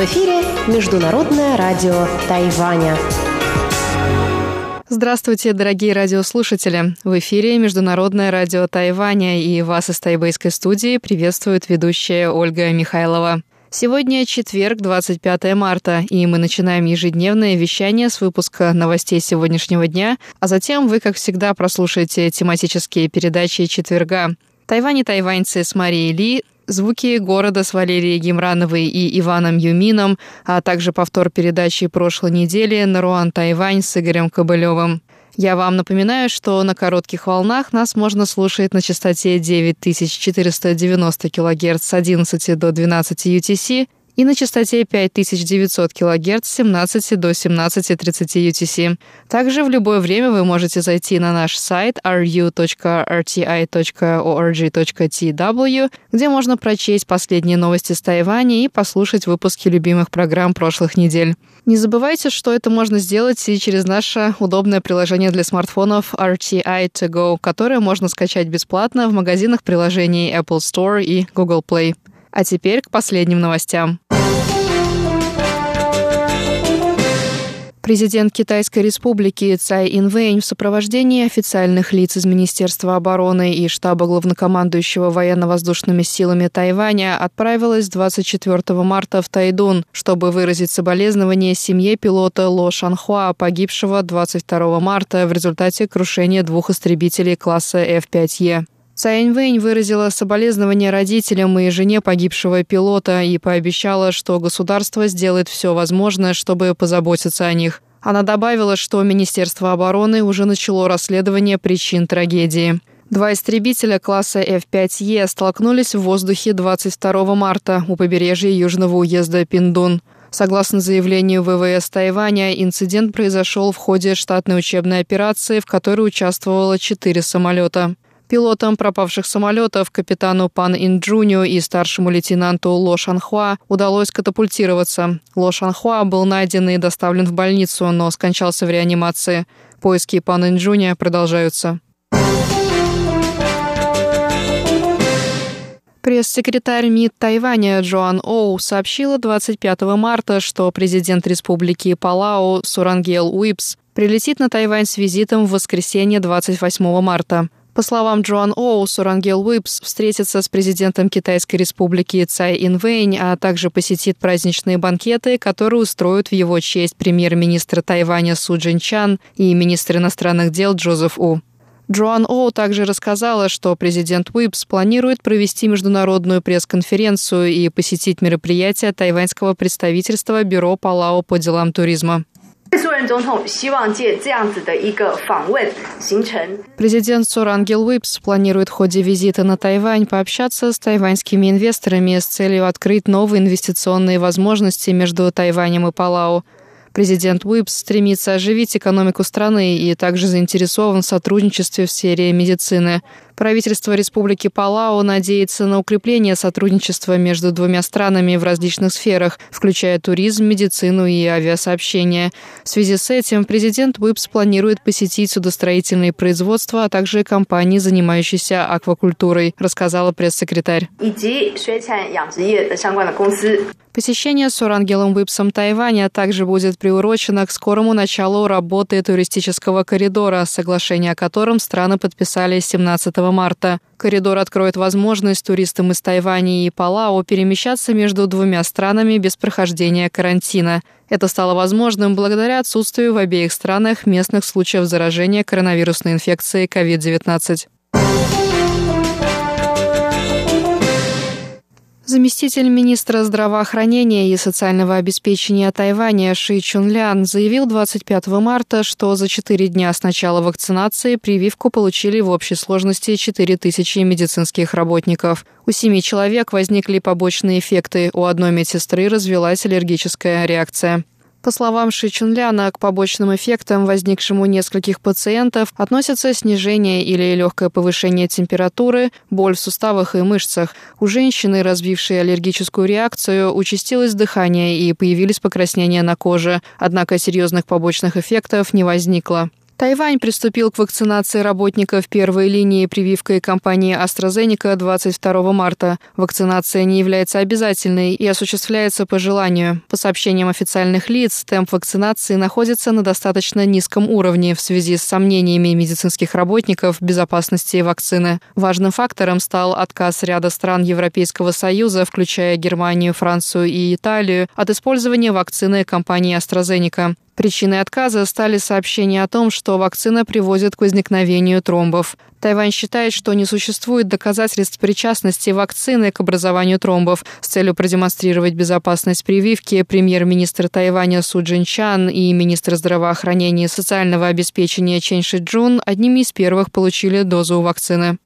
В эфире Международное радио Тайваня. Здравствуйте, дорогие радиослушатели! В эфире Международное радио Тайваня и вас из тайбэйской студии приветствует ведущая Ольга Михайлова. Сегодня четверг, 25 марта, и мы начинаем ежедневное вещание с выпуска новостей сегодняшнего дня, а затем вы, как всегда, прослушаете тематические передачи четверга. Тайвань и тайваньцы с Марией Ли, звуки города с Валерией Гемрановой и Иваном Юмином, а также повтор передачи прошлой недели «Наруан Тайвань» с Игорем Кобылевым. Я вам напоминаю, что на коротких волнах нас можно слушать на частоте 9490 кГц с 11 до 12 UTC и на частоте 5900 кГц с 17 до 17.30 UTC. Также в любое время вы можете зайти на наш сайт ru.rti.org.tw, где можно прочесть последние новости с Тайваня и послушать выпуски любимых программ прошлых недель. Не забывайте, что это можно сделать и через наше удобное приложение для смартфонов RTI To Go, которое можно скачать бесплатно в магазинах приложений Apple Store и Google Play. А теперь к последним новостям. Президент Китайской республики Цай Инвэнь в сопровождении официальных лиц из Министерства обороны и штаба главнокомандующего военно-воздушными силами Тайваня отправилась 24 марта в Тайдун, чтобы выразить соболезнование семье пилота Ло Шанхуа, погибшего 22 марта в результате крушения двух истребителей класса F-5E. Цай Вэнь выразила соболезнования родителям и жене погибшего пилота и пообещала, что государство сделает все возможное, чтобы позаботиться о них. Она добавила, что Министерство обороны уже начало расследование причин трагедии. Два истребителя класса F-5E столкнулись в воздухе 22 марта у побережья южного уезда Пиндун. Согласно заявлению ВВС Тайваня, инцидент произошел в ходе штатной учебной операции, в которой участвовало четыре самолета. Пилотам пропавших самолетов, капитану Пан Инджуню и старшему лейтенанту Ло Шанхуа удалось катапультироваться. Ло Шанхуа был найден и доставлен в больницу, но скончался в реанимации. Поиски Пан Инджуня продолжаются. Пресс-секретарь МИД Тайваня Джоан Оу сообщила 25 марта, что президент республики Палау Сурангел Уипс прилетит на Тайвань с визитом в воскресенье 28 марта. По словам Джоан Оу, Сурангел Уипс встретится с президентом Китайской республики Цай Инвэнь, а также посетит праздничные банкеты, которые устроят в его честь премьер-министр Тайваня Су Джинчан и министр иностранных дел Джозеф У. Джоан Оу также рассказала, что президент Уипс планирует провести международную пресс-конференцию и посетить мероприятие тайваньского представительства Бюро Палао по делам туризма. Президент Сурангел Уипс планирует в ходе визита на Тайвань пообщаться с тайваньскими инвесторами с целью открыть новые инвестиционные возможности между Тайванем и Палау. Президент Уипс стремится оживить экономику страны и также заинтересован в сотрудничестве в сфере медицины. Правительство Республики Палау надеется на укрепление сотрудничества между двумя странами в различных сферах, включая туризм, медицину и авиасообщение. В связи с этим президент Уипс планирует посетить судостроительные производства, а также компании, занимающиеся аквакультурой, рассказала пресс-секретарь. Посещение с Урангелом Уипсом Тайваня также будет приурочено к скорому началу работы туристического коридора, соглашение о котором страны подписали 17 марта. Коридор откроет возможность туристам из Тайваня и Палау перемещаться между двумя странами без прохождения карантина. Это стало возможным благодаря отсутствию в обеих странах местных случаев заражения коронавирусной инфекцией COVID-19. Заместитель министра здравоохранения и социального обеспечения Тайваня Ши Чунлян заявил 25 марта, что за четыре дня с начала вакцинации прививку получили в общей сложности 4 тысячи медицинских работников. У семи человек возникли побочные эффекты, у одной медсестры развилась аллергическая реакция. По словам Ши Чунляна, к побочным эффектам, возникшим у нескольких пациентов, относятся снижение или легкое повышение температуры, боль в суставах и мышцах. У женщины, развившей аллергическую реакцию, участилось дыхание и появились покраснения на коже, однако серьезных побочных эффектов не возникло. Тайвань приступил к вакцинации работников первой линии прививкой компании AstraZeneca 22 марта. Вакцинация не является обязательной и осуществляется по желанию. По сообщениям официальных лиц, темп вакцинации находится на достаточно низком уровне в связи с сомнениями медицинских работников безопасности вакцины. Важным фактором стал отказ ряда стран Европейского Союза, включая Германию, Францию и Италию, от использования вакцины компании AstraZeneca. Причиной отказа стали сообщения о том, что вакцина приводит к возникновению тромбов. Тайвань считает, что не существует доказательств причастности вакцины к образованию тромбов. С целью продемонстрировать безопасность прививки премьер-министр Тайваня Су Джинчан и министр здравоохранения и социального обеспечения Чен Шиджун одними из первых получили дозу вакцины.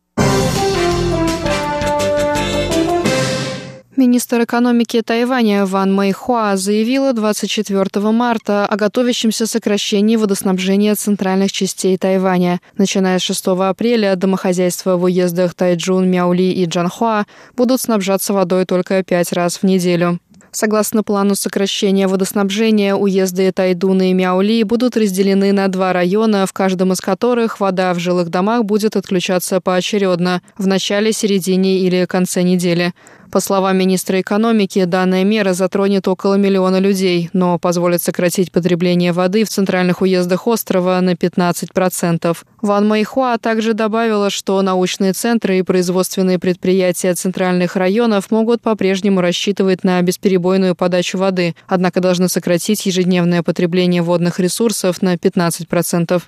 Министр экономики Тайваня Ван Мэйхуа заявила 24 марта о готовящемся сокращении водоснабжения центральных частей Тайваня. Начиная с 6 апреля домохозяйства в уездах Тайджун, Мяули и Джанхуа будут снабжаться водой только пять раз в неделю. Согласно плану сокращения водоснабжения, уезды Тайдуна и Мяули будут разделены на два района, в каждом из которых вода в жилых домах будет отключаться поочередно в начале, середине или конце недели. По словам министра экономики, данная мера затронет около миллиона людей, но позволит сократить потребление воды в центральных уездах острова на 15%. Ван Майхуа также добавила, что научные центры и производственные предприятия центральных районов могут по-прежнему рассчитывать на бесперебойную подачу воды, однако должны сократить ежедневное потребление водных ресурсов на 15%.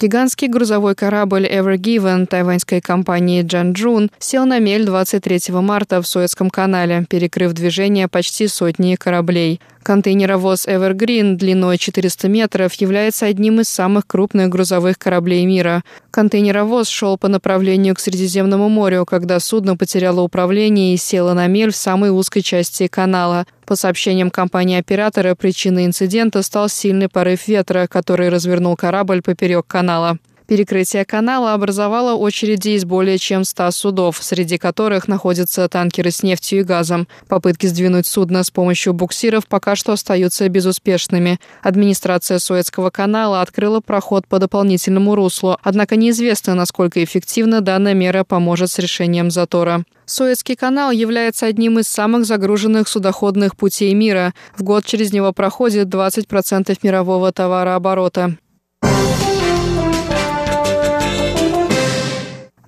Гигантский грузовой корабль Ever Given тайваньской компании Джанчжун сел на мель 23 марта в Суэцком канале, перекрыв движение почти сотни кораблей. Контейнеровоз Evergreen длиной 400 метров является одним из самых крупных грузовых кораблей мира. Контейнеровоз шел по направлению к Средиземному морю, когда судно потеряло управление и село на мель в самой узкой части канала. По сообщениям компании-оператора, причиной инцидента стал сильный порыв ветра, который развернул корабль поперек канала. Перекрытие канала образовало очереди из более чем 100 судов, среди которых находятся танкеры с нефтью и газом. Попытки сдвинуть судно с помощью буксиров пока что остаются безуспешными. Администрация Суэцкого канала открыла проход по дополнительному руслу, однако неизвестно, насколько эффективно данная мера поможет с решением затора. Суэцкий канал является одним из самых загруженных судоходных путей мира. В год через него проходит 20% мирового товарооборота.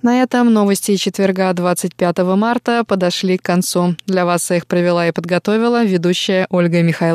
На этом новости четверга 25 марта подошли к концу. Для вас их провела и подготовила ведущая Ольга Михайловна.